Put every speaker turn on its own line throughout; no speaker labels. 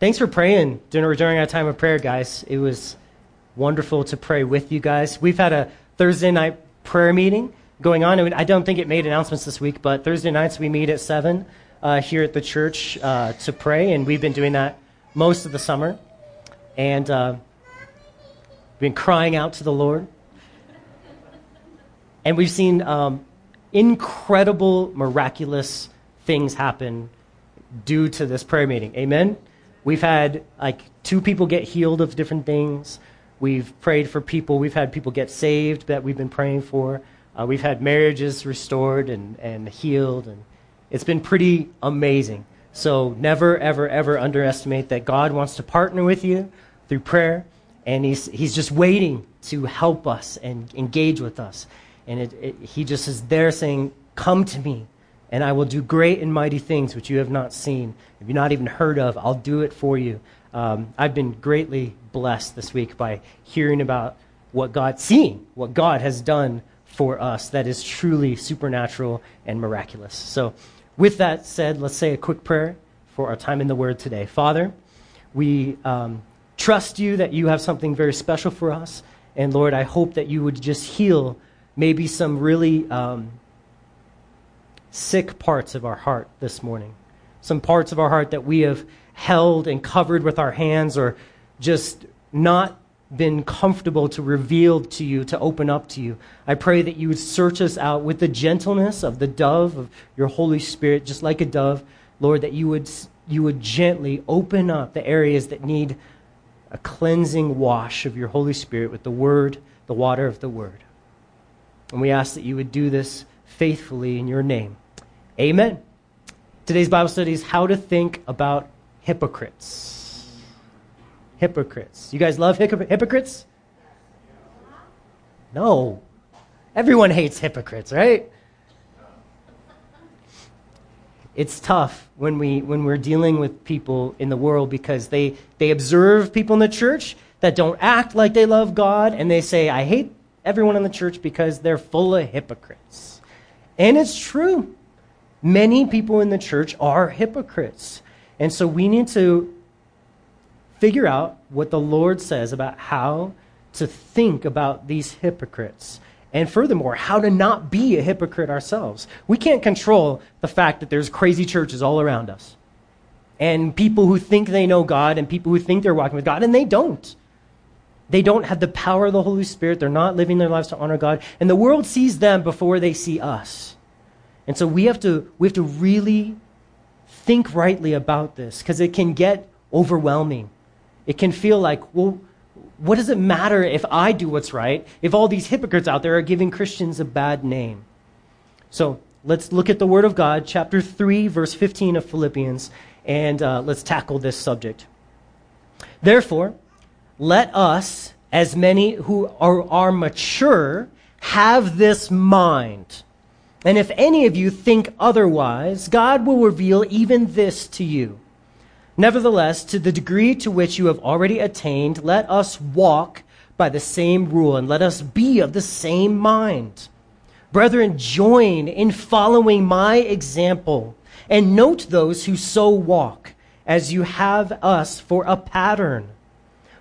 thanks for praying during, during our time of prayer, guys. It was wonderful to pray with you guys. We've had a Thursday night prayer meeting going on. I don't think it made announcements this week, but Thursday nights we meet at 7 uh, here at the church uh, to pray, and we've been doing that most of the summer. And uh, been crying out to the Lord. And we've seen um, incredible, miraculous things happen due to this prayer meeting. Amen? We've had like two people get healed of different things. We've prayed for people. We've had people get saved that we've been praying for. Uh, we've had marriages restored and, and healed. And it's been pretty amazing. So never, ever, ever underestimate that God wants to partner with you through prayer. And he's, he's just waiting to help us and engage with us. And it, it, he just is there saying, Come to me, and I will do great and mighty things which you have not seen. If you've not even heard of, I'll do it for you. Um, I've been greatly blessed this week by hearing about what God, seeing what God has done for us that is truly supernatural and miraculous. So, with that said, let's say a quick prayer for our time in the Word today. Father, we um, trust you that you have something very special for us. And Lord, I hope that you would just heal maybe some really um, sick parts of our heart this morning. Some parts of our heart that we have held and covered with our hands or just not been comfortable to reveal to you, to open up to you. I pray that you would search us out with the gentleness of the dove of your Holy Spirit, just like a dove, Lord, that you would, you would gently open up the areas that need a cleansing wash of your Holy Spirit with the Word, the water of the Word. And we ask that you would do this faithfully in your name. Amen. Today's Bible study is how to think about hypocrites. Hypocrites. You guys love hypocrites? No. Everyone hates hypocrites, right? It's tough when, we, when we're dealing with people in the world because they, they observe people in the church that don't act like they love God and they say, I hate everyone in the church because they're full of hypocrites. And it's true. Many people in the church are hypocrites. And so we need to figure out what the Lord says about how to think about these hypocrites. And furthermore, how to not be a hypocrite ourselves. We can't control the fact that there's crazy churches all around us. And people who think they know God and people who think they're walking with God, and they don't. They don't have the power of the Holy Spirit. They're not living their lives to honor God. And the world sees them before they see us. And so we have to, we have to really think rightly about this because it can get overwhelming. It can feel like, well, what does it matter if I do what's right if all these hypocrites out there are giving Christians a bad name? So let's look at the Word of God, chapter 3, verse 15 of Philippians, and uh, let's tackle this subject. Therefore, let us, as many who are, are mature, have this mind. And if any of you think otherwise, God will reveal even this to you. Nevertheless, to the degree to which you have already attained, let us walk by the same rule and let us be of the same mind. Brethren, join in following my example and note those who so walk as you have us for a pattern.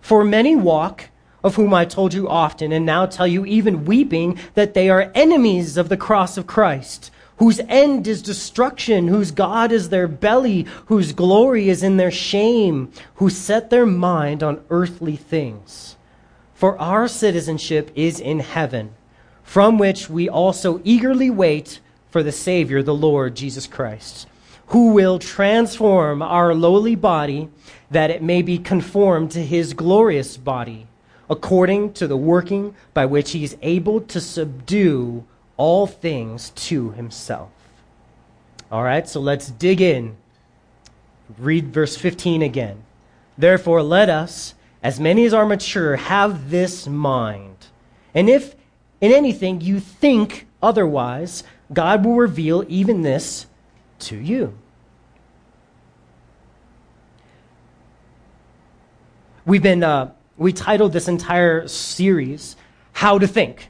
For many walk, of whom I told you often, and now tell you even weeping, that they are enemies of the cross of Christ, whose end is destruction, whose God is their belly, whose glory is in their shame, who set their mind on earthly things. For our citizenship is in heaven, from which we also eagerly wait for the Savior, the Lord Jesus Christ, who will transform our lowly body that it may be conformed to his glorious body, according to the working by which he is able to subdue all things to himself. All right, so let's dig in. Read verse 15 again. Therefore, let us, as many as are mature, have this mind. And if in anything you think otherwise, God will reveal even this to you. We've been, uh, we titled this entire series, How to Think.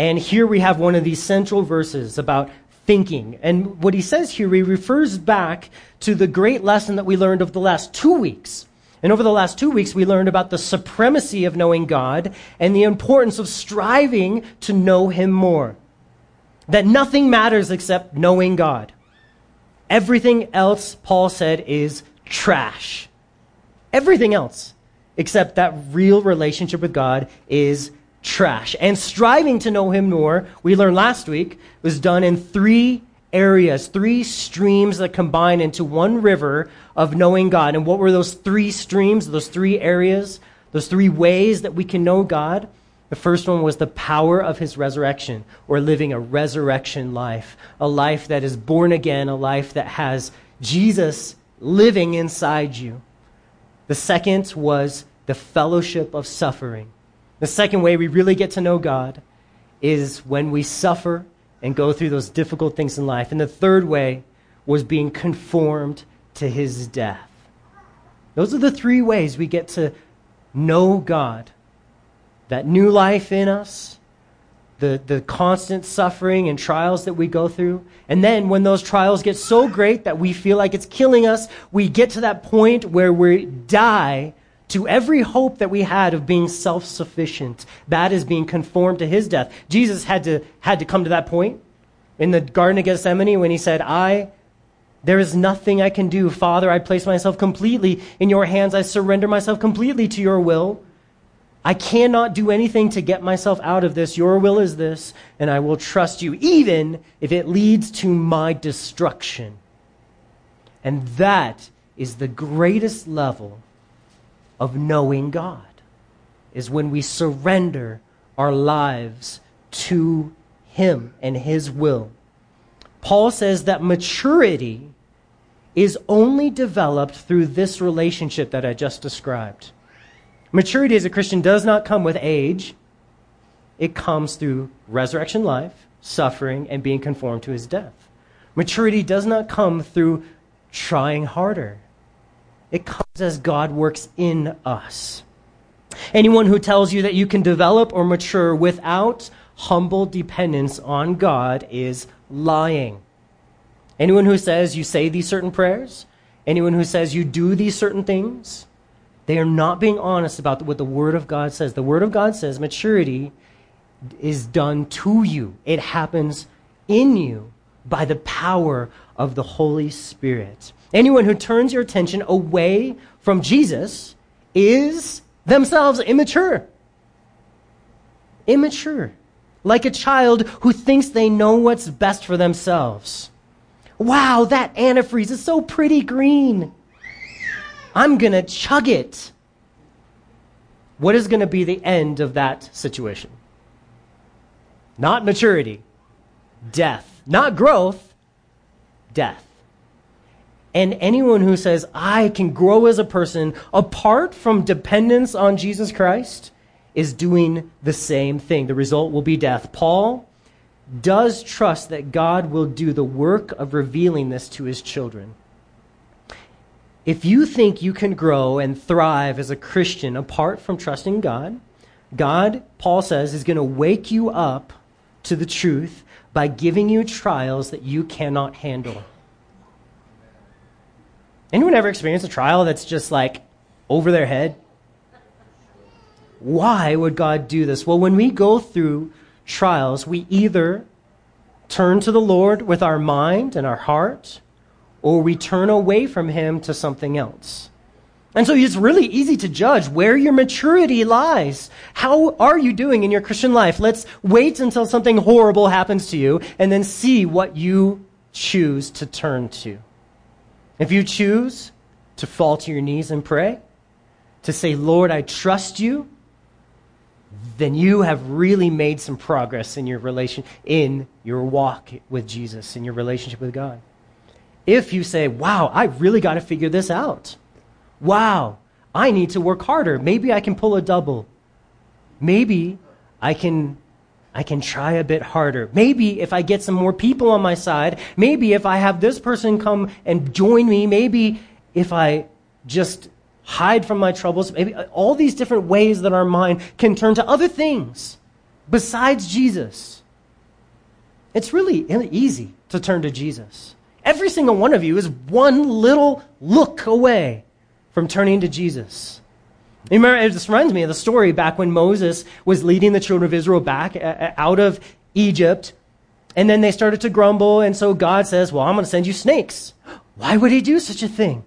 And here we have one of these central verses about thinking. And what he says here, he refers back to the great lesson that we learned over the last two weeks. And over the last two weeks, we learned about the supremacy of knowing God and the importance of striving to know Him more. That nothing matters except knowing God. Everything else, Paul said, is trash. Everything else except that real relationship with God is trash. And striving to know Him more, we learned last week, was done in three areas, three streams that combine into one river of knowing God. And what were those three streams, those three areas, those three ways that we can know God? The first one was the power of his resurrection, or living a resurrection life, a life that is born again, a life that has Jesus living inside you. The second was the fellowship of suffering. The second way we really get to know God is when we suffer and go through those difficult things in life. And the third way was being conformed to his death. Those are the three ways we get to know God. That new life in us, the, the constant suffering and trials that we go through. And then when those trials get so great that we feel like it's killing us, we get to that point where we die to every hope that we had of being self-sufficient. That is being conformed to his death. Jesus had to, had to come to that point in the Garden of Gethsemane when he said, I, there is nothing I can do. Father, I place myself completely in your hands. I surrender myself completely to your will. I cannot do anything to get myself out of this. Your will is this, and I will trust you, even if it leads to my destruction. And that is the greatest level of knowing God, is when we surrender our lives to Him and His will. Paul says that maturity is only developed through this relationship that I just described. Maturity as a Christian does not come with age, it comes through resurrection life, suffering, and being conformed to his death. Maturity does not come through trying harder. It comes as God works in us. Anyone who tells you that you can develop or mature without humble dependence on God is lying. Anyone who says you say these certain prayers, anyone who says you do these certain things, they are not being honest about what the Word of God says. The Word of God says maturity is done to you, it happens in you by the power of the Holy Spirit. Anyone who turns your attention away from Jesus is themselves immature. Immature. Like a child who thinks they know what's best for themselves. Wow, that antifreeze is so pretty green. I'm going to chug it. What is going to be the end of that situation? Not maturity, death. Not growth, death. And anyone who says, I can grow as a person apart from dependence on Jesus Christ is doing the same thing. The result will be death. Paul does trust that God will do the work of revealing this to his children. If you think you can grow and thrive as a Christian apart from trusting God, God, Paul says, is going to wake you up to the truth by giving you trials that you cannot handle. Anyone ever experienced a trial that's just like over their head? Why would God do this? Well, when we go through trials, we either turn to the Lord with our mind and our heart, or we turn away from Him to something else. And so it's really easy to judge where your maturity lies. How are you doing in your Christian life? Let's wait until something horrible happens to you and then see what you choose to turn to. If you choose to fall to your knees and pray, to say, Lord, I trust you, then you have really made some progress in your relation, in your walk with Jesus, in your relationship with God. If you say, wow, I really got to figure this out. Wow, I need to work harder. Maybe I can pull a double. Maybe I can I can try a bit harder. Maybe if I get some more people on my side, maybe if I have this person come and join me, maybe if I just hide from my troubles, maybe uh, all these different ways that our mind can turn to other things besides Jesus. It's really easy to turn to Jesus. Every single one of you is one little look away from turning to Jesus. You remember, this reminds me of the story back when Moses was leading the children of Israel back uh, uh, out of Egypt, and then they started to grumble, and so God says, Well, I'm going to send you snakes. Why would he do such a thing?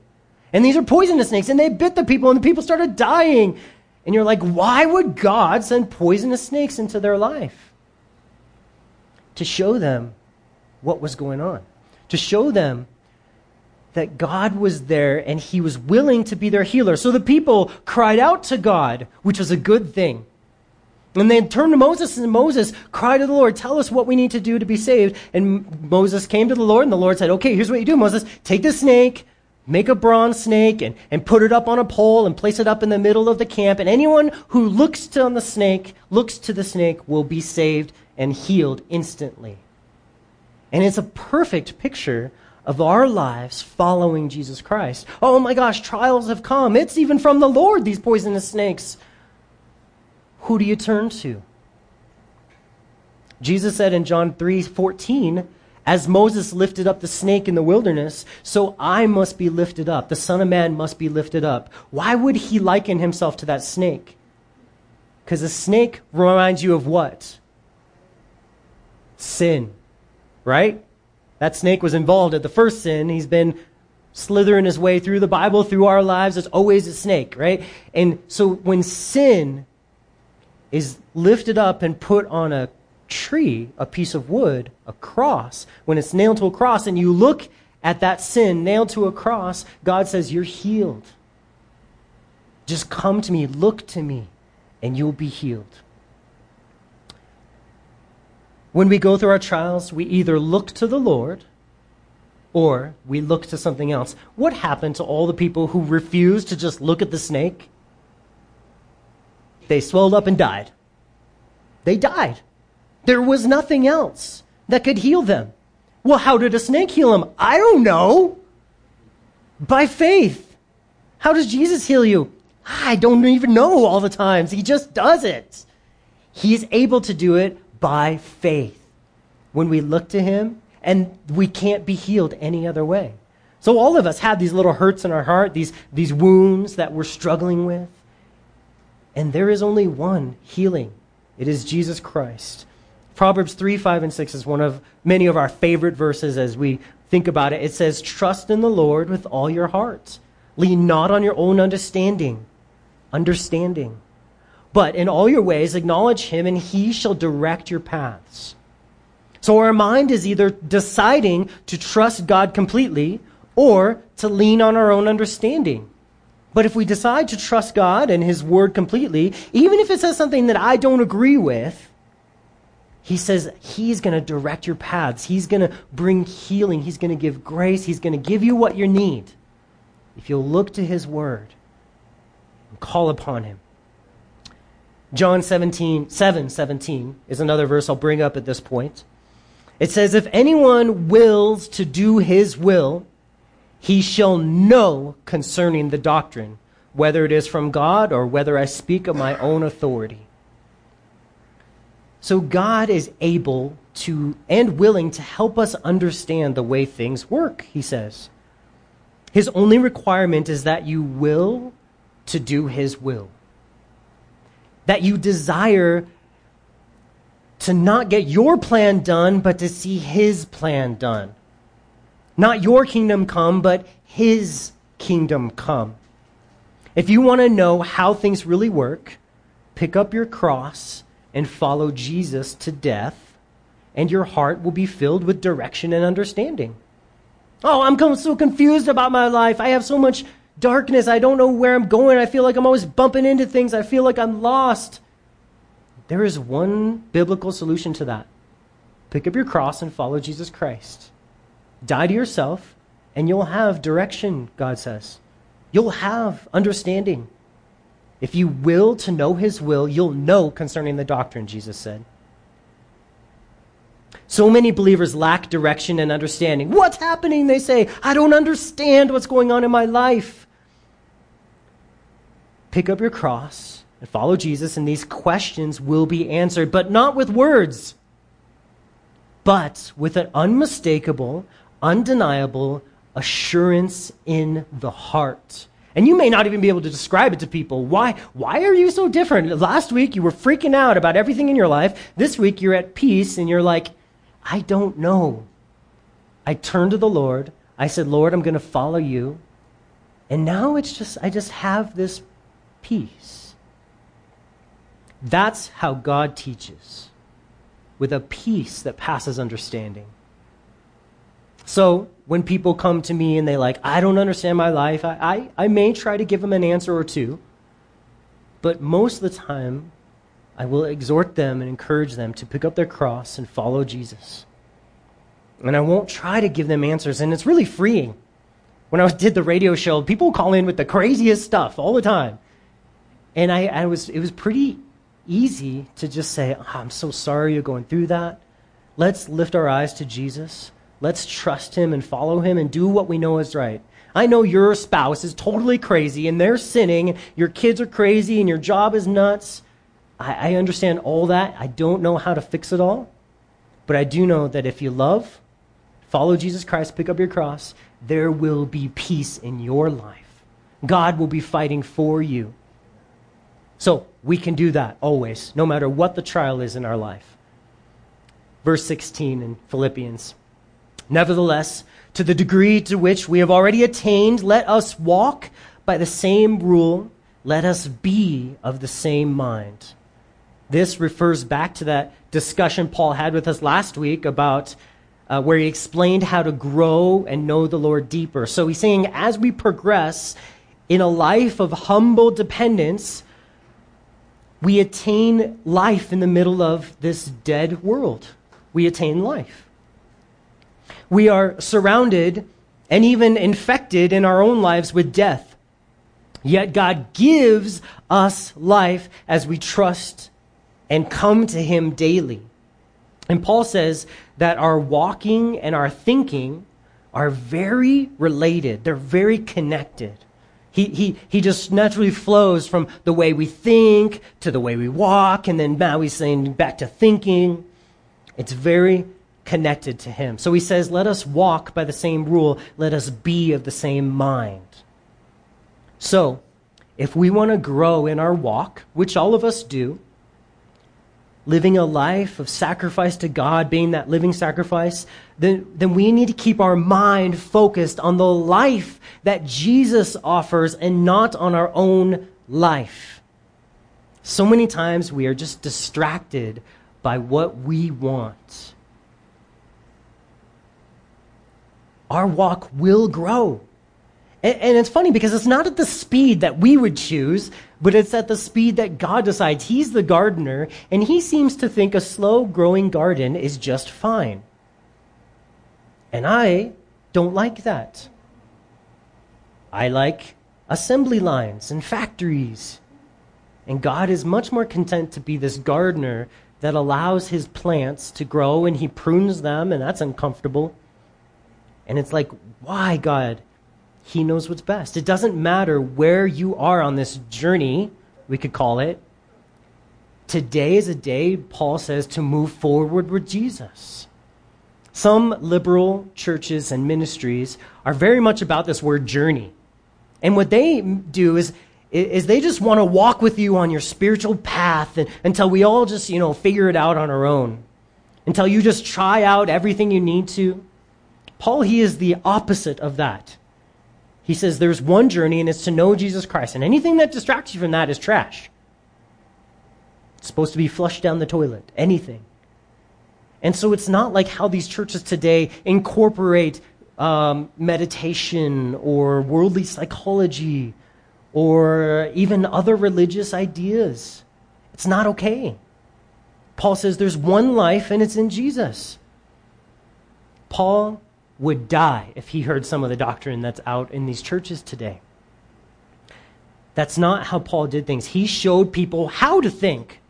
And these are poisonous snakes, and they bit the people, and the people started dying. And you're like, why would God send poisonous snakes into their life? To show them what was going on, to show them that God was there and he was willing to be their healer. So the people cried out to God, which was a good thing. And they turned to Moses, and Moses cried to the Lord, Tell us what we need to do to be saved. And Moses came to the Lord, and the Lord said, Okay, here's what you do, Moses. Take the snake, make a bronze snake, and, and put it up on a pole, and place it up in the middle of the camp. And anyone who looks to on the snake, looks to the snake, will be saved and healed instantly. And it's a perfect picture of our lives following Jesus Christ. Oh my gosh, trials have come. It's even from the Lord, these poisonous snakes. Who do you turn to? Jesus said in John 3 14, as Moses lifted up the snake in the wilderness, so I must be lifted up. The Son of Man must be lifted up. Why would he liken himself to that snake? Because a snake reminds you of what? Sin, right? That snake was involved at the first sin. He's been slithering his way through the Bible, through our lives. It's always a snake, right? And so when sin is lifted up and put on a tree, a piece of wood, a cross, when it's nailed to a cross, and you look at that sin nailed to a cross, God says, You're healed. Just come to me, look to me, and you'll be healed. When we go through our trials, we either look to the Lord or we look to something else. What happened to all the people who refused to just look at the snake? They swelled up and died. They died. There was nothing else that could heal them. Well, how did a snake heal them? I don't know. By faith. How does Jesus heal you? I don't even know all the times. He just does it. He's able to do it by faith when we look to Him, and we can't be healed any other way. So, all of us have these little hurts in our heart, these, these wounds that we're struggling with. And there is only one healing it is Jesus Christ. Proverbs 3, 5, and 6 is one of many of our favorite verses as we think about it. It says, Trust in the Lord with all your heart. Lean not on your own understanding. Understanding. But in all your ways, acknowledge him, and he shall direct your paths. So our mind is either deciding to trust God completely or to lean on our own understanding. But if we decide to trust God and his word completely, even if it says something that I don't agree with, he says he's going to direct your paths. He's going to bring healing. He's going to give grace. He's going to give you what you need. If you'll look to his word and call upon him. John 17, 7 17 is another verse I'll bring up at this point. It says, If anyone wills to do his will, he shall know concerning the doctrine, whether it is from God or whether I speak of my own authority. So God is able to and willing to help us understand the way things work, he says. His only requirement is that you will to do his will that you desire to not get your plan done, but to see his plan done. Not your kingdom come, but his kingdom come. If you want to know how things really work, pick up your cross and follow Jesus to death, and your heart will be filled with direction and understanding. Oh, I'm so confused about my life. I have so much darkness. I don't know where I'm going. I feel like I'm always bumping into things. I feel like I'm lost. There is one biblical solution to that. Pick up your cross and follow Jesus Christ. Die to yourself, and you'll have direction, God says. You'll have understanding. If you will to know his will, you'll know concerning the doctrine, Jesus said. So many believers lack direction and understanding. What's happening? They say, I don't understand what's going on in my life. Pick up your cross and follow Jesus, and these questions will be answered, but not with words. but with an unmistakable, undeniable assurance in the heart. And you may not even be able to describe it to people. Why, why are you so different? Last week you were freaking out about everything in your life. This week you're at peace and you're like, I don't know. I turned to the Lord. I said, Lord, I'm going to follow you. And now it's just, I just have this peace. That's how God teaches, with a peace that passes understanding. So when people come to me and they like, I don't understand my life, I, I, I may try to give them an answer or two. But most of the time, I will exhort them and encourage them to pick up their cross and follow Jesus. And I won't try to give them answers, and it's really freeing. When I did the radio show, people call in with the craziest stuff all the time. And I, I was, it was pretty easy to just say, oh, I'm so sorry you're going through that. Let's lift our eyes to Jesus. Let's trust him and follow him and do what we know is right. I know your spouse is totally crazy and they're sinning, your kids are crazy and your job is nuts. I, I understand all that. I don't know how to fix it all. But I do know that if you love, follow Jesus Christ, pick up your cross, there will be peace in your life. God will be fighting for you. So we can do that always, no matter what the trial is in our life. Verse 16 in Philippians. Nevertheless, to the degree to which we have already attained, let us walk by the same rule, let us be of the same mind. This refers back to that discussion Paul had with us last week about uh, where he explained how to grow and know the Lord deeper. So he's saying as we progress in a life of humble dependence, we attain life in the middle of this dead world. We attain life. We are surrounded and even infected in our own lives with death. Yet God gives us life as we trust and come to Him daily. And Paul says that our walking and our thinking are very related, they're very connected. He, he, he just naturally flows from the way we think to the way we walk, and then now he's saying back to thinking. It's very connected to him. So he says, Let us walk by the same rule, let us be of the same mind. So, if we want to grow in our walk, which all of us do, living a life of sacrifice to God, being that living sacrifice, then, then we need to keep our mind focused on the life that Jesus offers and not on our own life. So many times we are just distracted by what we want. our walk will grow. And, and, it's funny because it's not at the speed that we would choose, but it's at the speed that God decides. He's the gardener, and he seems to think a slow growing garden is just fine. And I don't like that. I like assembly lines and factories. And God is much more content to be this gardener that allows his plants to grow and he prunes them, and that's uncomfortable. And it's like, why, God? He knows what's best. It doesn't matter where you are on this journey, we could call it. Today is a day, Paul says, to move forward with Jesus. Some liberal churches and ministries are very much about this word journey. And what they do is, is they just want to walk with you on your spiritual path until we all just, you know, figure it out on our own. Until you just try out everything you need to. Paul, he is the opposite of that. He says there's one journey, and it's to know Jesus Christ. And anything that distracts you from that is trash. It's supposed to be flushed down the toilet, anything. And so it's not like how these churches today incorporate um, meditation or worldly psychology or even other religious ideas. It's not okay. Paul says there's one life and it's in Jesus. Paul would die if he heard some of the doctrine that's out in these churches today. That's not how Paul did things. He showed people how to think.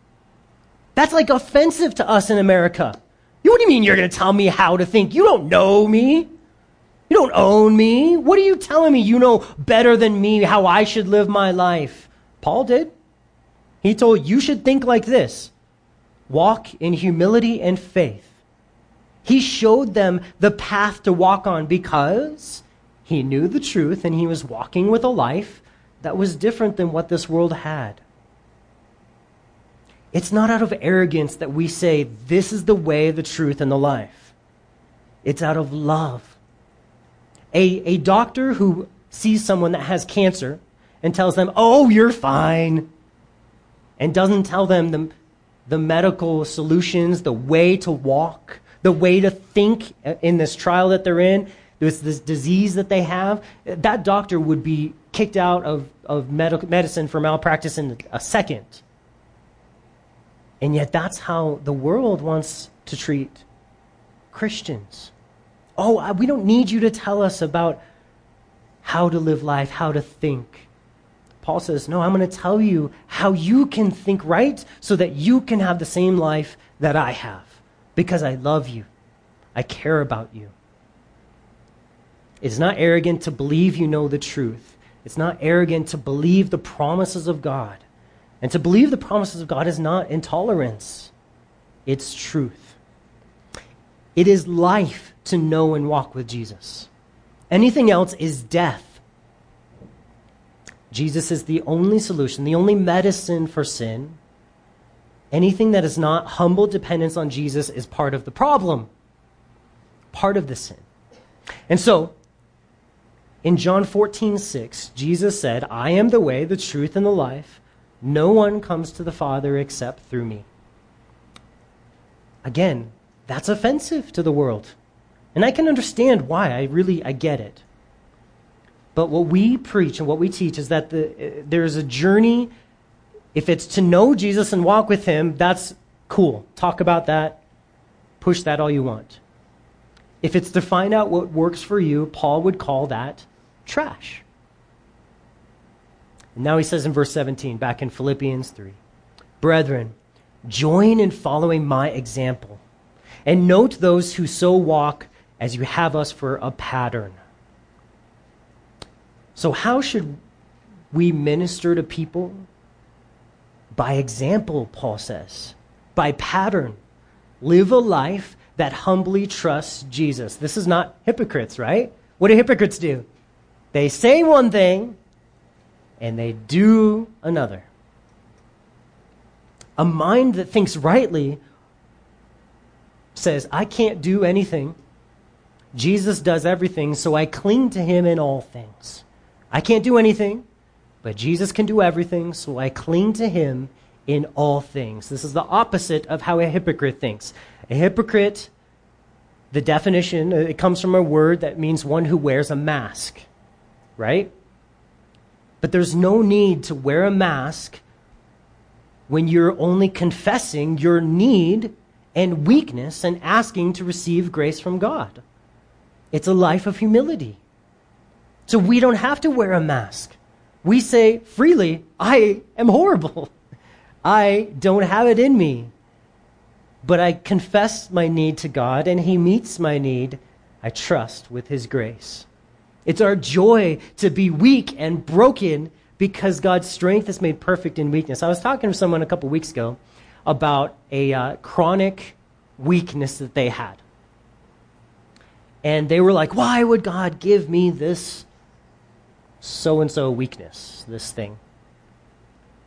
That's like offensive to us in America. You, what do you mean you're going to tell me how to think? You don't know me. You don't own me. What are you telling me? You know better than me how I should live my life. Paul did. He told you should think like this walk in humility and faith He showed them the path to walk on because he knew the truth and he was walking with a life that was different than what this world had. It's not out of arrogance that we say, This is the way, the truth, and the life. It's out of love. A, a doctor who sees someone that has cancer and tells them, Oh, you're fine, and doesn't tell them the, the medical solutions, the way to walk, the way to think uh, in this trial that they're in, this, this disease that they have, that doctor would be kicked out of, of medical, medicine for malpractice in a second. And yet, that's how the world wants to treat Christians. Oh, we don't need you to tell us about how to live life, how to think. Paul says, No, I'm going to tell you how you can think right so that you can have the same life that I have because I love you. I care about you. It's not arrogant to believe you know the truth. It's not arrogant to believe the promises of God. And to believe the promises of God is not intolerance, it's truth. It is life to know and walk with Jesus. Anything else is death. Jesus is the only solution, the only medicine for sin. Anything that is not humble dependence on Jesus is part of the problem, part of the sin. And so, in John 14, 6, Jesus said, I am the way, the truth, and the life. No one comes to the Father except through me. Again, that's offensive to the world. And I can understand why. I really I get it. But what we preach and what we teach is that the, uh, there's a journey. If it's to know Jesus and walk with him, that's cool. Talk about that. Push that all you want. If it's to find out what works for you, Paul would call that trash. And now he says in verse 17, back in Philippians 3 Brethren, join in following my example, and note those who so walk as you have us for a pattern. So, how should we minister to people? By example, Paul says, by pattern. Live a life that humbly trusts Jesus. This is not hypocrites, right? What do hypocrites do? They say one thing and they do another. A mind that thinks rightly says, I can't do anything Jesus does everything, so I cling to him in all things. I can't do anything, but Jesus can do everything, so I cling to him in all things. This is the opposite of how a hypocrite thinks. A hypocrite, the definition, uh, it comes from a word that means one who wears a mask, right? But there's no need to wear a mask when you're only confessing your need and weakness and asking to receive grace from God. It's a life of humility. So we don't have to wear a mask. We say freely, I am horrible. I don't have it in me. But I confess my need to God, and He meets my need, I trust, with His grace. It's our joy to be weak and broken because God's strength is made perfect in weakness. I was talking to someone a couple weeks ago about a uh, chronic weakness that they had. And they were like, why would God give me this so and so weakness, this thing?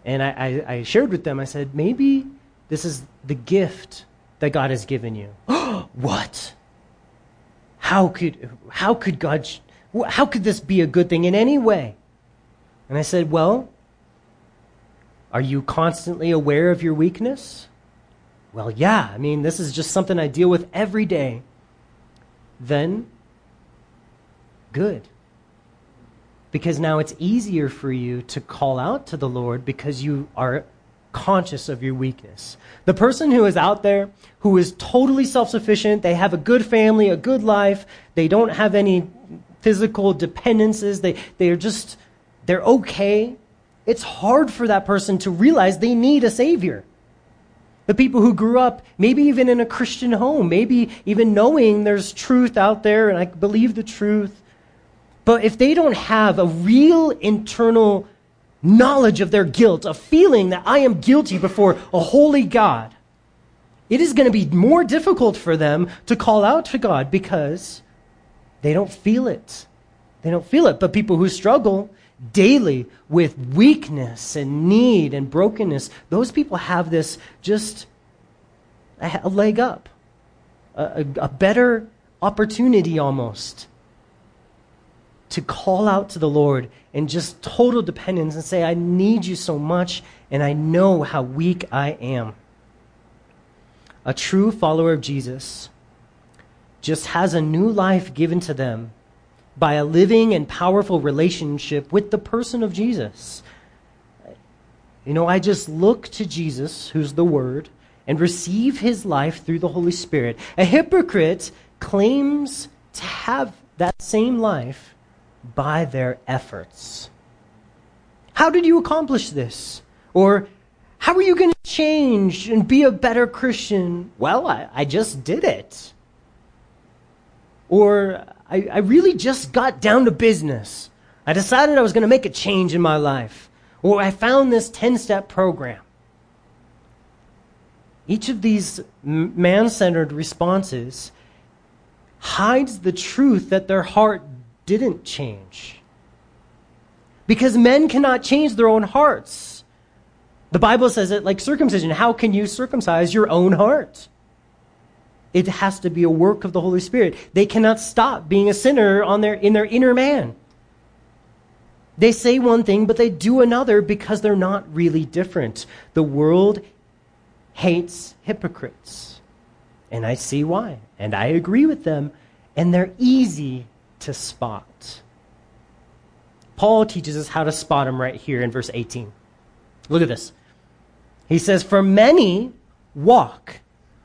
And I, I, I, shared with them, I said, maybe this is the gift that God has given you. what? How could, how could God, how could this be a good thing in any way? And I said, well, are you constantly aware of your weakness? Well, yeah. I mean, this is just something I deal with every day then good. Because now it's easier for you to call out to the Lord because you are conscious of your weakness. The person who is out there who is totally self sufficient, they have a good family, a good life, they don't have any physical dependencies, they, they are just, they're okay. It's hard for that person to realize they need a Savior. The people who grew up, maybe even in a Christian home, maybe even knowing there's truth out there and I believe the truth. But if they don't have a real internal knowledge of their guilt, a feeling that I am guilty before a holy God, it is going to be more difficult for them to call out to God because they don't feel it. They don't feel it. But people who struggle daily with weakness and need and brokenness, those people have this just a leg up, a, a, better opportunity almost to call out to the Lord in just total dependence and say, I need you so much, and I know how weak I am. A true follower of Jesus just has a new life given to them by a living and powerful relationship with the person of Jesus. You know, I just look to Jesus, who's the Word, and receive his life through the Holy Spirit. A hypocrite claims to have that same life by their efforts. How did you accomplish this? Or how are you going to change and be a better Christian? Well, I, I just did it. Or I, I really just got down to business. I decided I was going to make a change in my life. Or I found this 10 step program. Each of these man centered responses hides the truth that their heart didn't change. Because men cannot change their own hearts. The Bible says it like circumcision. How can you circumcise your own heart? It has to be a work of the Holy Spirit. They cannot stop being a sinner on their, in their inner man. They say one thing, but they do another because they're not really different. The world hates hypocrites. And I see why. And I agree with them. And they're easy to spot. Paul teaches us how to spot them right here in verse 18. Look at this. He says, For many walk,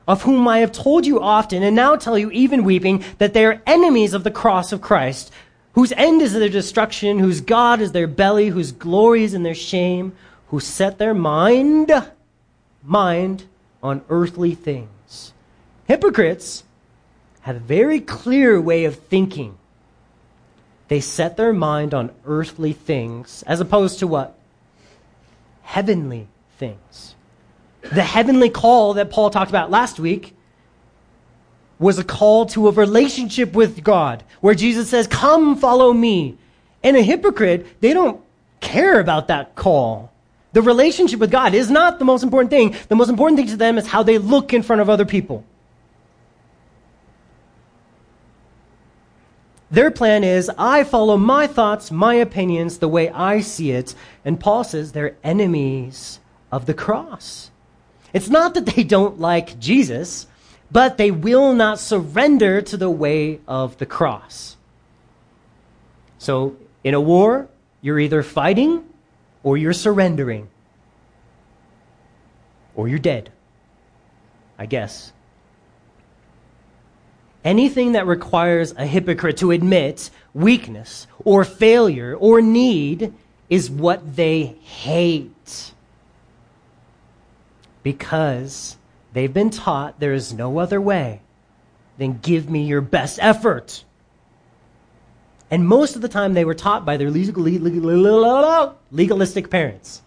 of whom I have told you often, and now tell you even weeping, that they are enemies of the cross of Christ, whose end is their destruction, whose God is their belly, whose glory is in their shame, who set their mind, mind on earthly things. Hypocrites have a very clear way of thinking they set their mind on earthly things as opposed to what? Heavenly things. The heavenly call that Paul talked about last week was a call to a relationship with God, where Jesus says, Come, follow me. And a hypocrite, they don't care about that call. The relationship with God is not the most important thing. The most important thing to them is how they look in front of other people. Their plan is I follow my thoughts, my opinions, the way I see it. And Paul says they're enemies of the cross. It's not that they don't like Jesus, but they will not surrender to the way of the cross. So, in a war, you're either fighting or you're surrendering. Or you're dead, I guess. Anything that requires a hypocrite to admit weakness or failure or need is what they hate. Because they've been taught there is no other way than give me your best effort. And most of the time they were taught by their legalistic parents.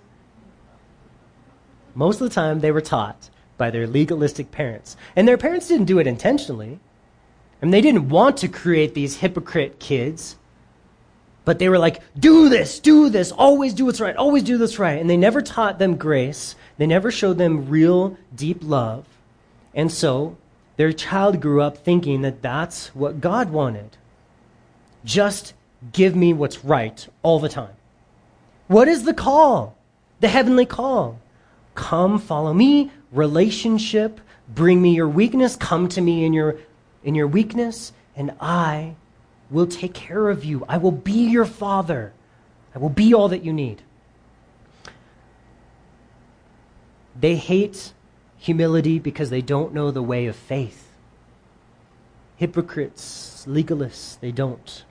Most of the time they were taught by their legalistic parents. And their parents didn't do it intentionally. And they didn't want to create these hypocrite kids, but they were like, do this, do this, always do what's right, always do this right. And they never taught them grace. They never showed them real, deep love. And so their child grew up thinking that that's what God wanted. Just give me what's right all the time. What is the call? The heavenly call. Come, follow me, relationship, bring me your weakness, come to me in your in your weakness, and I will take care of you. I will be your father. I will be all that you need. They hate humility because they don't know the way of faith. Hypocrites, legalists, they don't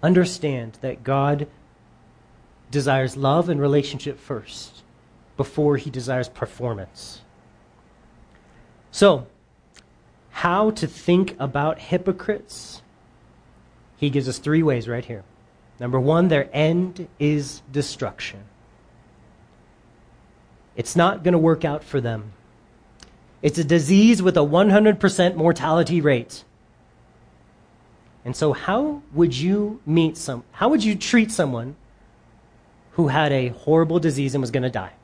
understand that God desires love and relationship first before he desires performance. So, how to think about hypocrites, he gives us three ways right here. Number one, their end is destruction. It's not going to work out for them. It's a disease with a 100% mortality rate. And so, how would you meet some, how would you treat someone who had a horrible disease and was going to die?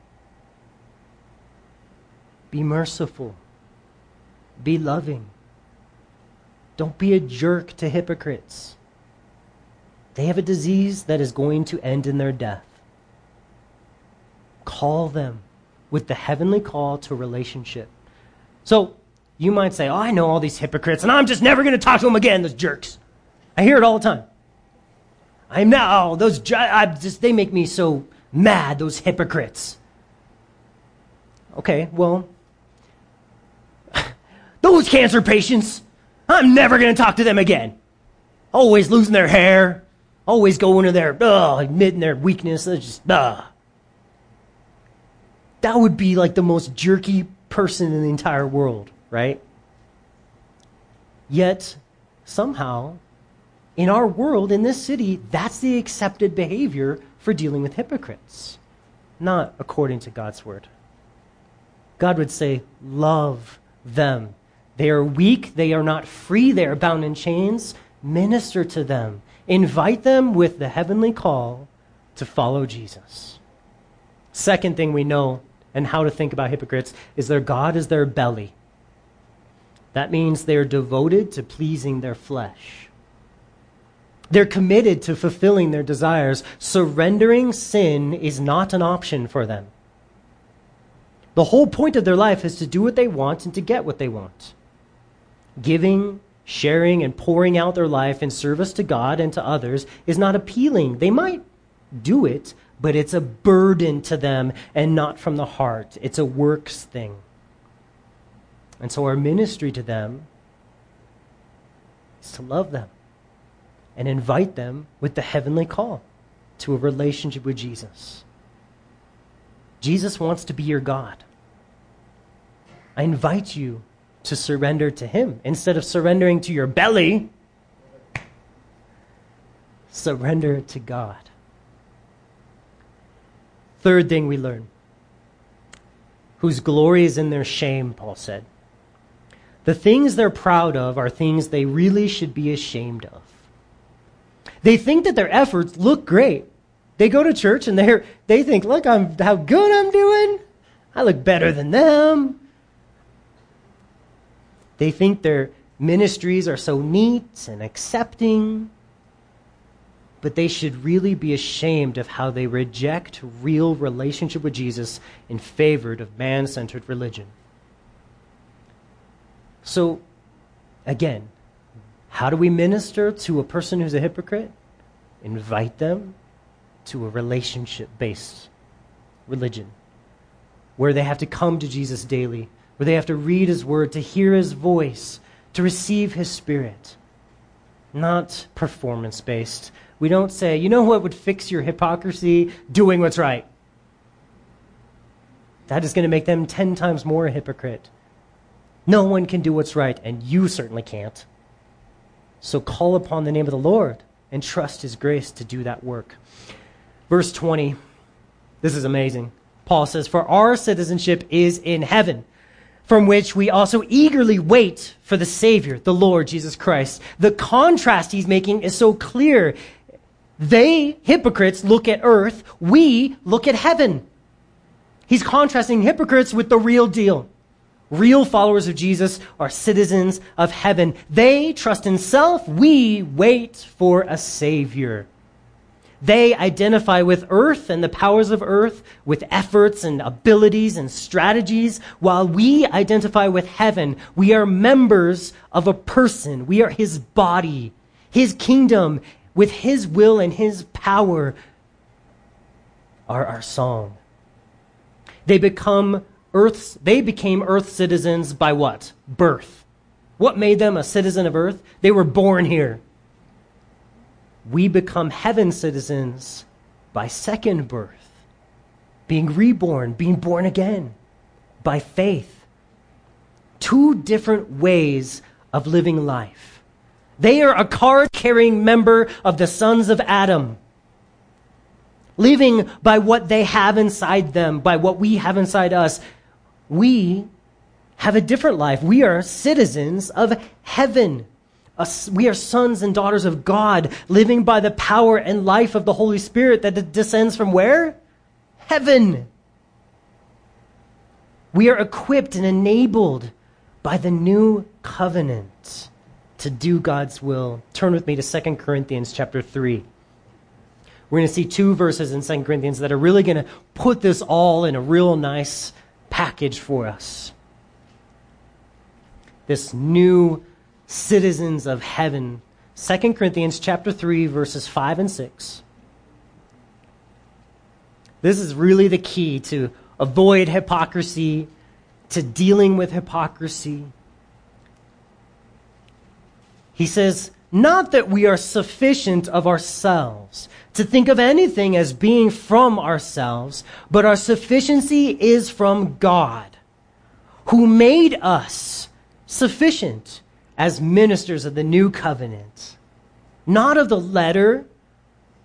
Be merciful. Be loving. Don't be a jerk to hypocrites. They have a disease that is going to end in their death. Call them with the heavenly call to relationship. So, you might say, Oh, I know all these hypocrites, and I'm just never going to talk to them again, those jerks. I hear it all the time. I'm now, oh, those, I just, they make me so mad, those hypocrites. Okay, well, those cancer patients, I'm never going to talk to them again. Always losing their hair, always going to their, oh, admitting their weakness. They're just, ah. That would be like the most jerky person in the entire world, right? Yet, somehow, in our world, in this city, that's the accepted behavior for dealing with hypocrites, not according to God's word. God would say, Love them. They are weak, they are not free, they are bound in chains. Minister to them, invite them with the heavenly call to follow Jesus. Second thing we know and how to think about hypocrites is their God is their belly. That means they are devoted to pleasing their flesh. They're committed to fulfilling their desires. Surrendering sin is not an option for them. The whole point of their life is to do what they want and to get what they want. Giving, sharing, and pouring out their life in service to God and to others is not appealing. They might do it, but it's a burden to them and not from the heart. It's a works thing. And so our ministry to them is to love them and invite them with the heavenly call to a relationship with Jesus. Jesus wants to be your God. I invite you to surrender to Him instead of surrendering to your belly. Surrender to God. Third thing we learn whose glory is in their shame, Paul said. The things they're proud of are things they really should be ashamed of. They think that their efforts look great. They go to church and they they think, look, I'm how good I'm doing. I look better than them. They think their ministries are so neat and accepting, but they should really be ashamed of how they reject real relationship with Jesus in favor of man-centered religion. So, again, how do we minister to a person who's a hypocrite? Invite them to a relationship based religion where they have to come to Jesus daily, where they have to read his word, to hear his voice, to receive his spirit. Not performance based. We don't say, you know what would fix your hypocrisy? Doing what's right. That is going to make them 10 times more a hypocrite. No one can do what's right, and you certainly can't. So call upon the name of the Lord and trust his grace to do that work. Verse 20, this is amazing. Paul says, For our citizenship is in heaven, from which we also eagerly wait for the Savior, the Lord Jesus Christ. The contrast he's making is so clear. They, hypocrites, look at earth, we look at heaven. He's contrasting hypocrites with the real deal. Real followers of Jesus are citizens of heaven. They trust in self. We wait for a Savior. They identify with earth and the powers of earth, with efforts and abilities and strategies, while we identify with heaven. We are members of a person. We are his body, his kingdom, with his will and his power are our song. They become Earth's, they became Earth citizens by what? Birth. What made them a citizen of Earth? They were born here. We become heaven citizens by second birth, being reborn, being born again by faith. Two different ways of living life. They are a card carrying member of the sons of Adam living by what they have inside them, by what we have inside us we have a different life. We are citizens of heaven. We are sons and daughters of God, living by the power and life of the Holy Spirit that descends from where? Heaven. We are equipped and enabled by the new covenant to do God's will. Turn with me to 2 Corinthians chapter 3. We're going to see two verses in 2 Corinthians that are really going to put this all in a real nice package for us. This new citizens of heaven. 2 Corinthians chapter 3 verses 5 and 6. This is really the key to avoid hypocrisy, to dealing with hypocrisy. He says, Not that we are sufficient of ourselves to think of anything as being from ourselves, but our sufficiency is from God, who made us sufficient as ministers of the new covenant, not of the letter,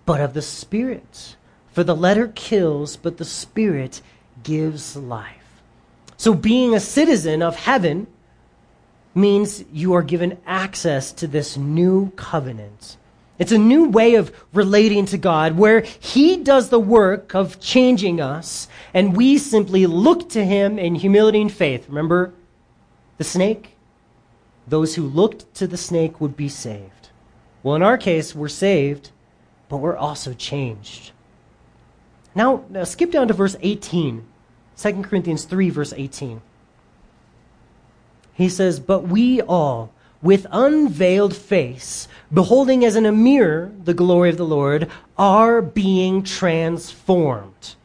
but of the Spirit. For the letter kills, but the Spirit gives life. So, being a citizen of heaven means you are given access to this new covenant. It's a new way of relating to God where He does the work of changing us, and we simply look to Him in humility and faith. Remember the snake? Those who looked to the snake would be saved. Well, in our case, we're saved, but we're also changed. Now, now skip down to verse 18, 2 Corinthians 3, verse 18. He says, But we all, with unveiled face, beholding as in a mirror the glory of the Lord, are being transformed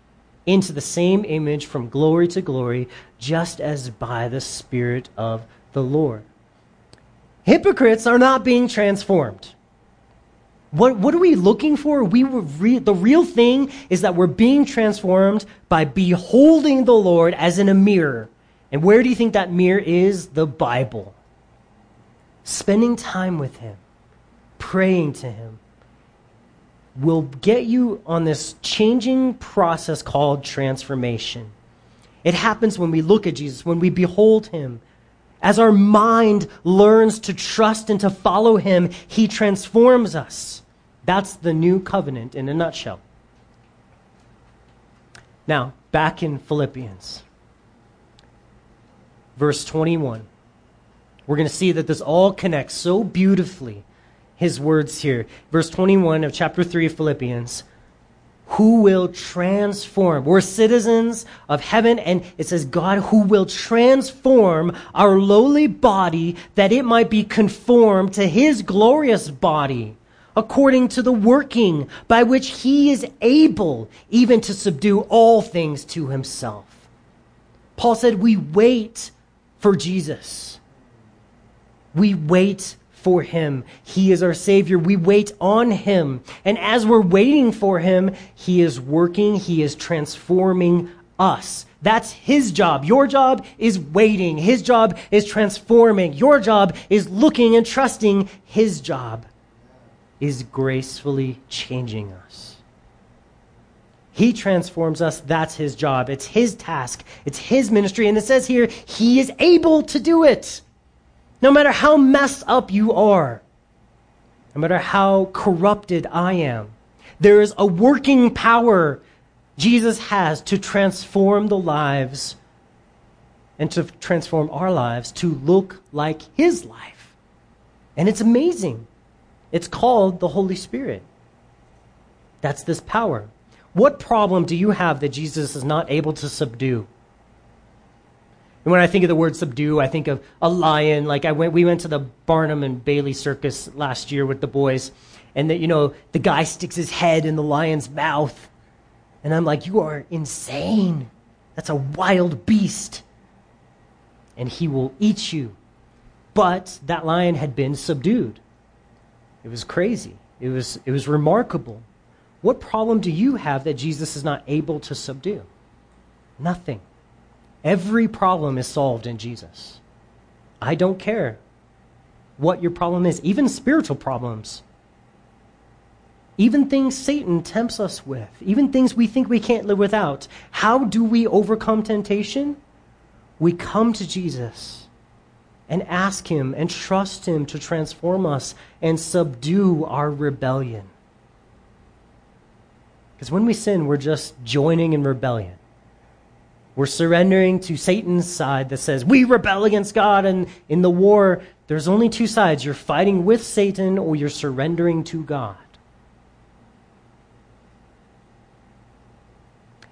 into the same image from glory to glory, just as by the Spirit of the Lord. Hypocrites are not being transformed. What, what are we looking for? We re- the real thing is that we're being transformed by beholding the Lord as in a mirror. And where do you think that mirror is? The Bible. Spending time with Him, praying to Him, will get you on this changing process called transformation. It happens when we look at Jesus, when we behold Him, as our mind learns to trust and to follow Him, He transforms us. That's the new covenant in a nutshell. Now, back in Philippians, verse 21. We're going to see that this all connects so beautifully. His words here. Verse 21 of chapter 3 of Philippians who will transform. We're citizens of heaven, and it says God who will transform our lowly body that it might be conformed to his glorious body, according to the working by which he is able even to subdue all things to himself. Paul said, We wait for Jesus. We wait for him. He is our Savior. We wait on him. And as we're waiting for him, he is working, he is transforming us. That's his job. Your job is waiting. His job is transforming. Your job is looking and trusting. His job is gracefully changing us. He transforms us. That's his job. It's his task. It's his ministry. And it says here, he is able to do it. No matter how messed up you are, no matter how corrupted I am, there is a working power Jesus has to transform the lives and to transform our lives to look like his life. And it's amazing. It's called the Holy Spirit. That's this power. What problem do you have that Jesus is not able to subdue? And when I think of the word subdue, I think of a lion. Like I went, we went to the Barnum and Bailey circus last year with the boys, and that you know the guy sticks his head in the lion's mouth, and I'm like, you are insane. That's a wild beast, and he will eat you. But that lion had been subdued. It was crazy. It was it was remarkable. What problem do you have that Jesus is not able to subdue? Nothing. Every problem is solved in Jesus. I don't care what your problem is, even spiritual problems. Even things Satan tempts us with, even things we think we can't live without. How do we overcome temptation? we come to Jesus and ask Him and trust Him to transform us and subdue our rebellion. Because when we sin, we're just joining in rebellion. We're surrendering to Satan's side that says, we rebel against God. And in the war, there's only two sides. You're fighting with Satan or you're surrendering to God.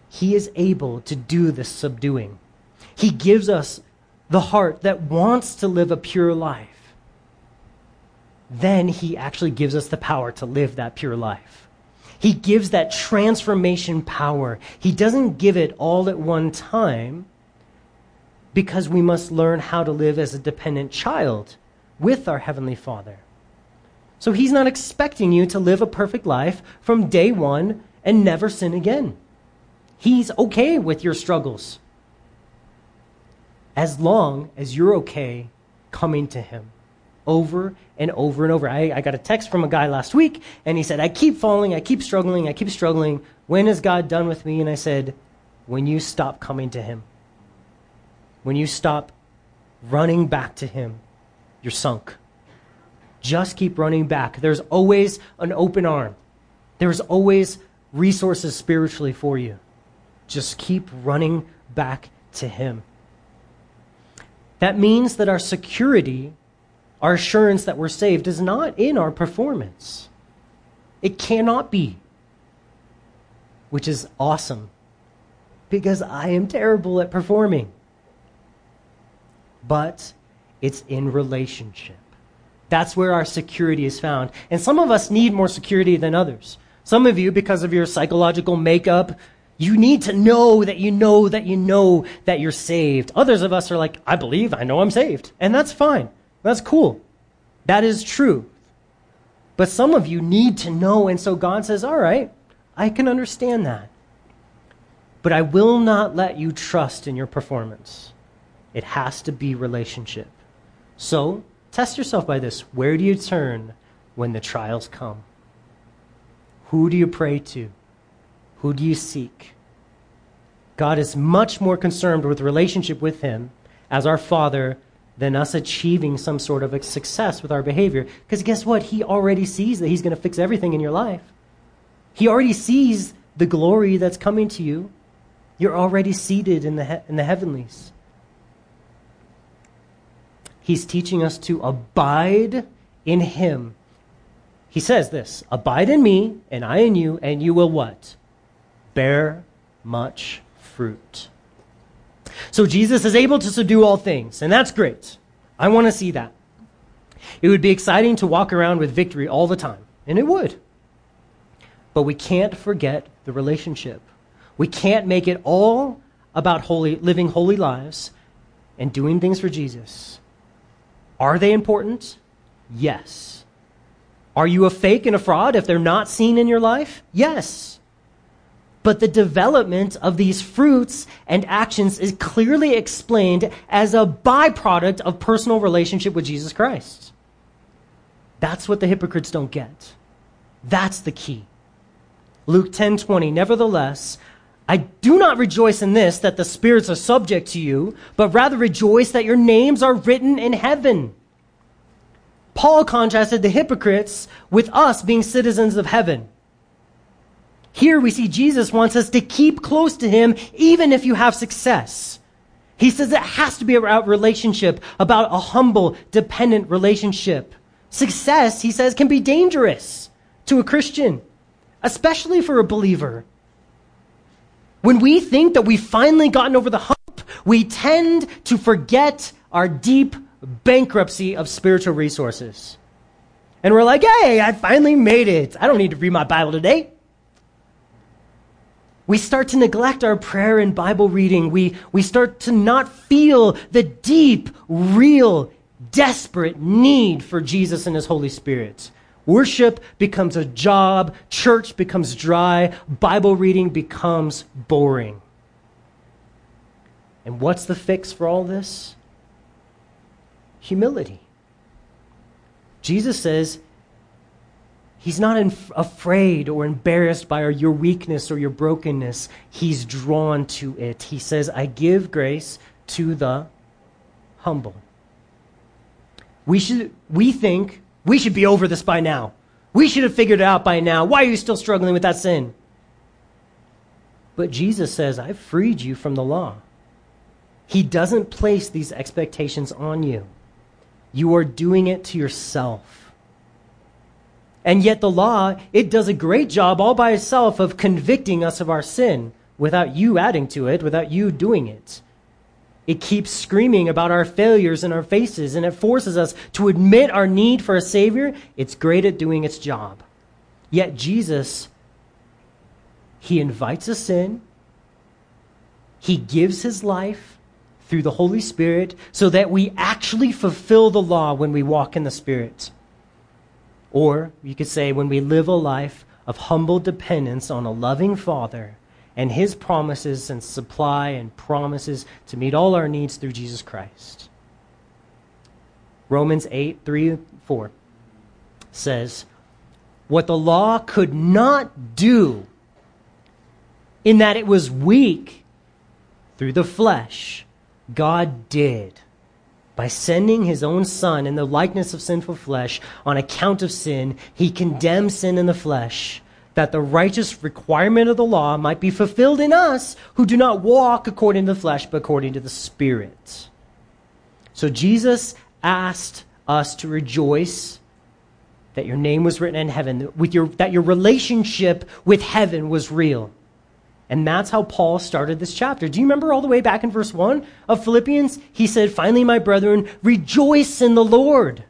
He is able to do this subduing. He gives us the heart that wants to live a pure life. Then he actually gives us the power to live that pure life. He gives that transformation power. He doesn't give it all at one time because we must learn how to live as a dependent child with our Heavenly Father. So He's not expecting you to live a perfect life from day one and never sin again. He's okay with your struggles as long as you're okay coming to Him over and over and over. I, I, got a text from a guy last week, and he said, I keep falling, I keep struggling, I keep struggling. When is God done with me? And I said, When you stop coming to Him. When you stop running back to Him, you're sunk. Just keep running back. There's always an open arm, there's always resources spiritually for you. Just keep running back to Him. That means that our security our assurance that we're saved is not in our performance. It cannot be, which is awesome because I am terrible at performing. But it's in relationship. That's where our security is found. And some of us need more security than others. Some of you, because of your psychological makeup, you need to know that you know that you know that you're saved. Others of us are like, I believe, I know I'm saved. And that's fine. That's cool. That is true. But some of you need to know, and so God says, All right, I can understand that. But I will not let you trust in your performance. It has to be relationship. So test yourself by this. Where do you turn when the trials come? Who do you pray to? Who do you seek? God is much more concerned with relationship with Him as our Father than us achieving some sort of a success with our behavior. Because guess what? He already sees that He's going to fix everything in your life. He already sees the glory that's coming to you. You're already seated in the, he- in the heavenlies. He's teaching us to abide in Him. He says this Abide in me, and I in you, and you will what? Bear much fruit. So Jesus is able to subdue all things, and that's great. I want to see that. It would be exciting to walk around with victory all the time, and it would. But we can't forget the relationship. We can't make it all about holy, living holy lives and doing things for Jesus. Are they important? Yes. Are you a fake and a fraud if they're not seen in your life? Yes. But the development of these fruits and actions is clearly explained as a byproduct of personal relationship with Jesus Christ. That's what the hypocrites don't get. That's the key. Luke 10:20 Nevertheless, I do not rejoice in this that the spirits are subject to you, but rather rejoice that your names are written in heaven. Paul contrasted the hypocrites with us being citizens of heaven. Here we see Jesus wants us to keep close to him even if you have success. He says it has to be about relationship, about a humble, dependent relationship. Success, he says, can be dangerous to a Christian, especially for a believer. When we think that we've finally gotten over the hump, we tend to forget our deep bankruptcy of spiritual resources. And we're like, hey, I finally made it. I don't need to read my Bible today we start to neglect our prayer and Bible reading. We, we start to not feel the deep, real, desperate need for Jesus and His Holy Spirit. Worship becomes a job, church becomes dry, Bible reading becomes boring. And what's the fix for all this? Humility. Jesus says, He's not inf- afraid or embarrassed by your weakness or your brokenness. He's drawn to it. He says, I give grace to the humble. We, should, we think we should be over this by now. We should have figured it out by now. Why are you still struggling with that sin? But Jesus says, I've freed you from the law. He doesn't place these expectations on you. You are doing it to yourself. And yet, the law, it does a great job all by itself of convicting us of our sin without you adding to it, without you doing it. It keeps screaming about our failures in our faces, and it forces us to admit our need for a Savior. It's great at doing its job. Yet, Jesus, He invites us in, He gives His life through the Holy Spirit so that we actually fulfill the law when we walk in the Spirit. Or you could say, when we live a life of humble dependence on a loving Father and His promises and supply and promises to meet all our needs through Jesus Christ. Romans 8 3 4 says, What the law could not do, in that it was weak through the flesh God did by sending his own Son in the likeness of sinful flesh on account of sin, he condemned sin in the flesh, that the righteous requirement of the law might be fulfilled in us who do not walk according to the flesh, but according to the Spirit. So Jesus asked us to rejoice that your name was written in heaven, with your, that your relationship with heaven was real. And that's how Paul started this chapter. Do you remember all the way back in verse 1 of Philippians? He said, Finally, my brethren, rejoice in the Lord.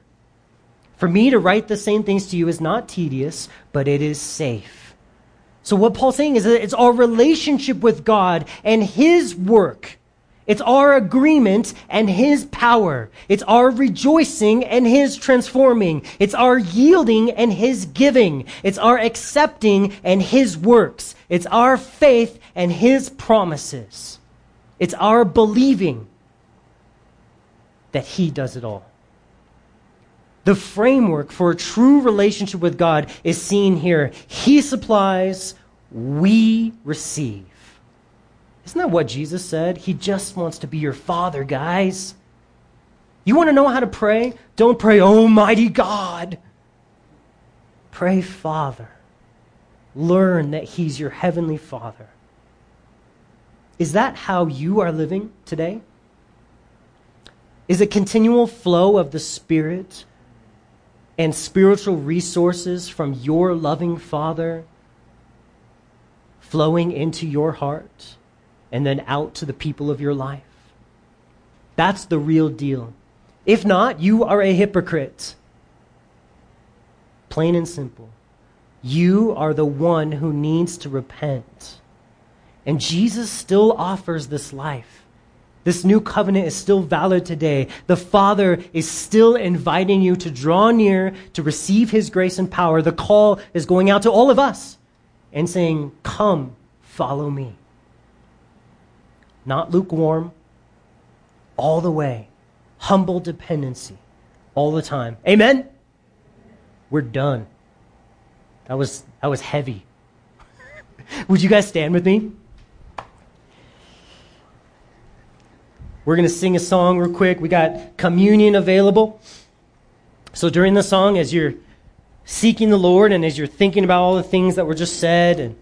For me to write the same things to you is not tedious, but it is safe. So, what Paul's saying is that it's our relationship with God and His work. It's our agreement and His power. It's our rejoicing and His transforming. It's our yielding and His giving. It's our accepting and His works. It's our faith and His promises. It's our believing that He does it all. The framework for a true relationship with God is seen here. He supplies, we receive. Isn't that what Jesus said? He just wants to be your father, guys. You want to know how to pray? Don't pray, Almighty God. Pray, Father learn that He's your heavenly Father. Is that how you are living today? Is a continual flow of the Spirit and spiritual resources from your loving Father flowing into your heart and then out to the people of your life? That's the real deal. If not, you are a hypocrite. Plain and simple. You are the one who needs to repent. And Jesus still offers this life. This new covenant is still valid today. The Father is still inviting you to draw near to receive His grace and power. The call is going out to all of us and saying, Come, follow me. Not lukewarm, all the way. Humble dependency, all the time. Amen? We're done. That was, that was heavy. Would you guys stand with me? We're going to sing a song real quick. We got communion available. So during the song, as you're seeking the Lord and as you're thinking about all the things that were just said, and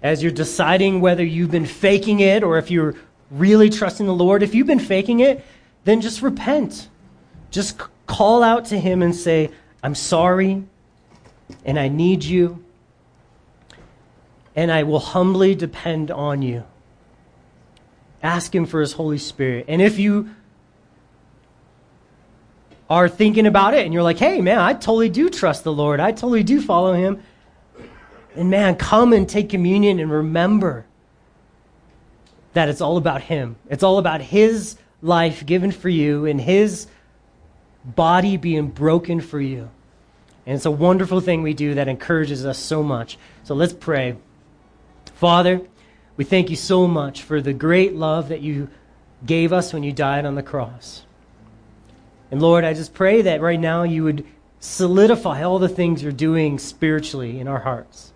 as you're deciding whether you've been faking it or if you're really trusting the Lord, if you've been faking it, then just repent. Just call out to Him and say, I'm sorry and I need you, and I will humbly depend on you. Ask Him for His Holy Spirit. And if you are thinking about it and you're like, hey, man, I totally do trust the Lord, I totally do follow Him, and man, come and take communion and remember that it's all about Him. It's all about His life given for you and His body being broken for you. And it's a wonderful thing we do that encourages us so much. So let's pray. Father, we thank you so much for the great love that you gave us when you died on the cross. And Lord, I just pray that right now you would solidify all the things you're doing spiritually in our hearts.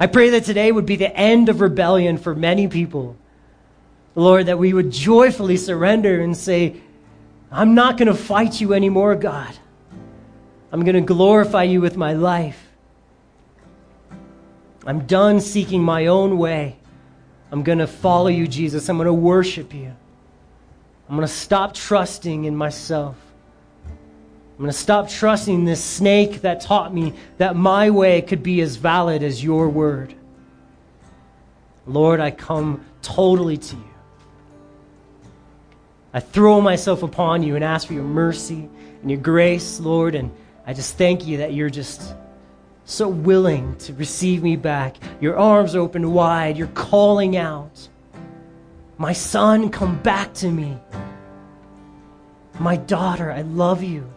I pray that today would be the end of rebellion for many people. Lord, that we would joyfully surrender and say, I'm not going to fight you anymore, God. I'm going to glorify you with my life. I'm done seeking my own way. I'm going to follow you, Jesus. I'm going to worship you. I'm going to stop trusting in myself. I'm going to stop trusting this snake that taught me that my way could be as valid as your word. Lord, I come totally to you. I throw myself upon you and ask for your mercy and your grace, Lord, and I just thank you that you're just so willing to receive me back. Your arms open wide. You're calling out. My son, come back to me. My daughter, I love you.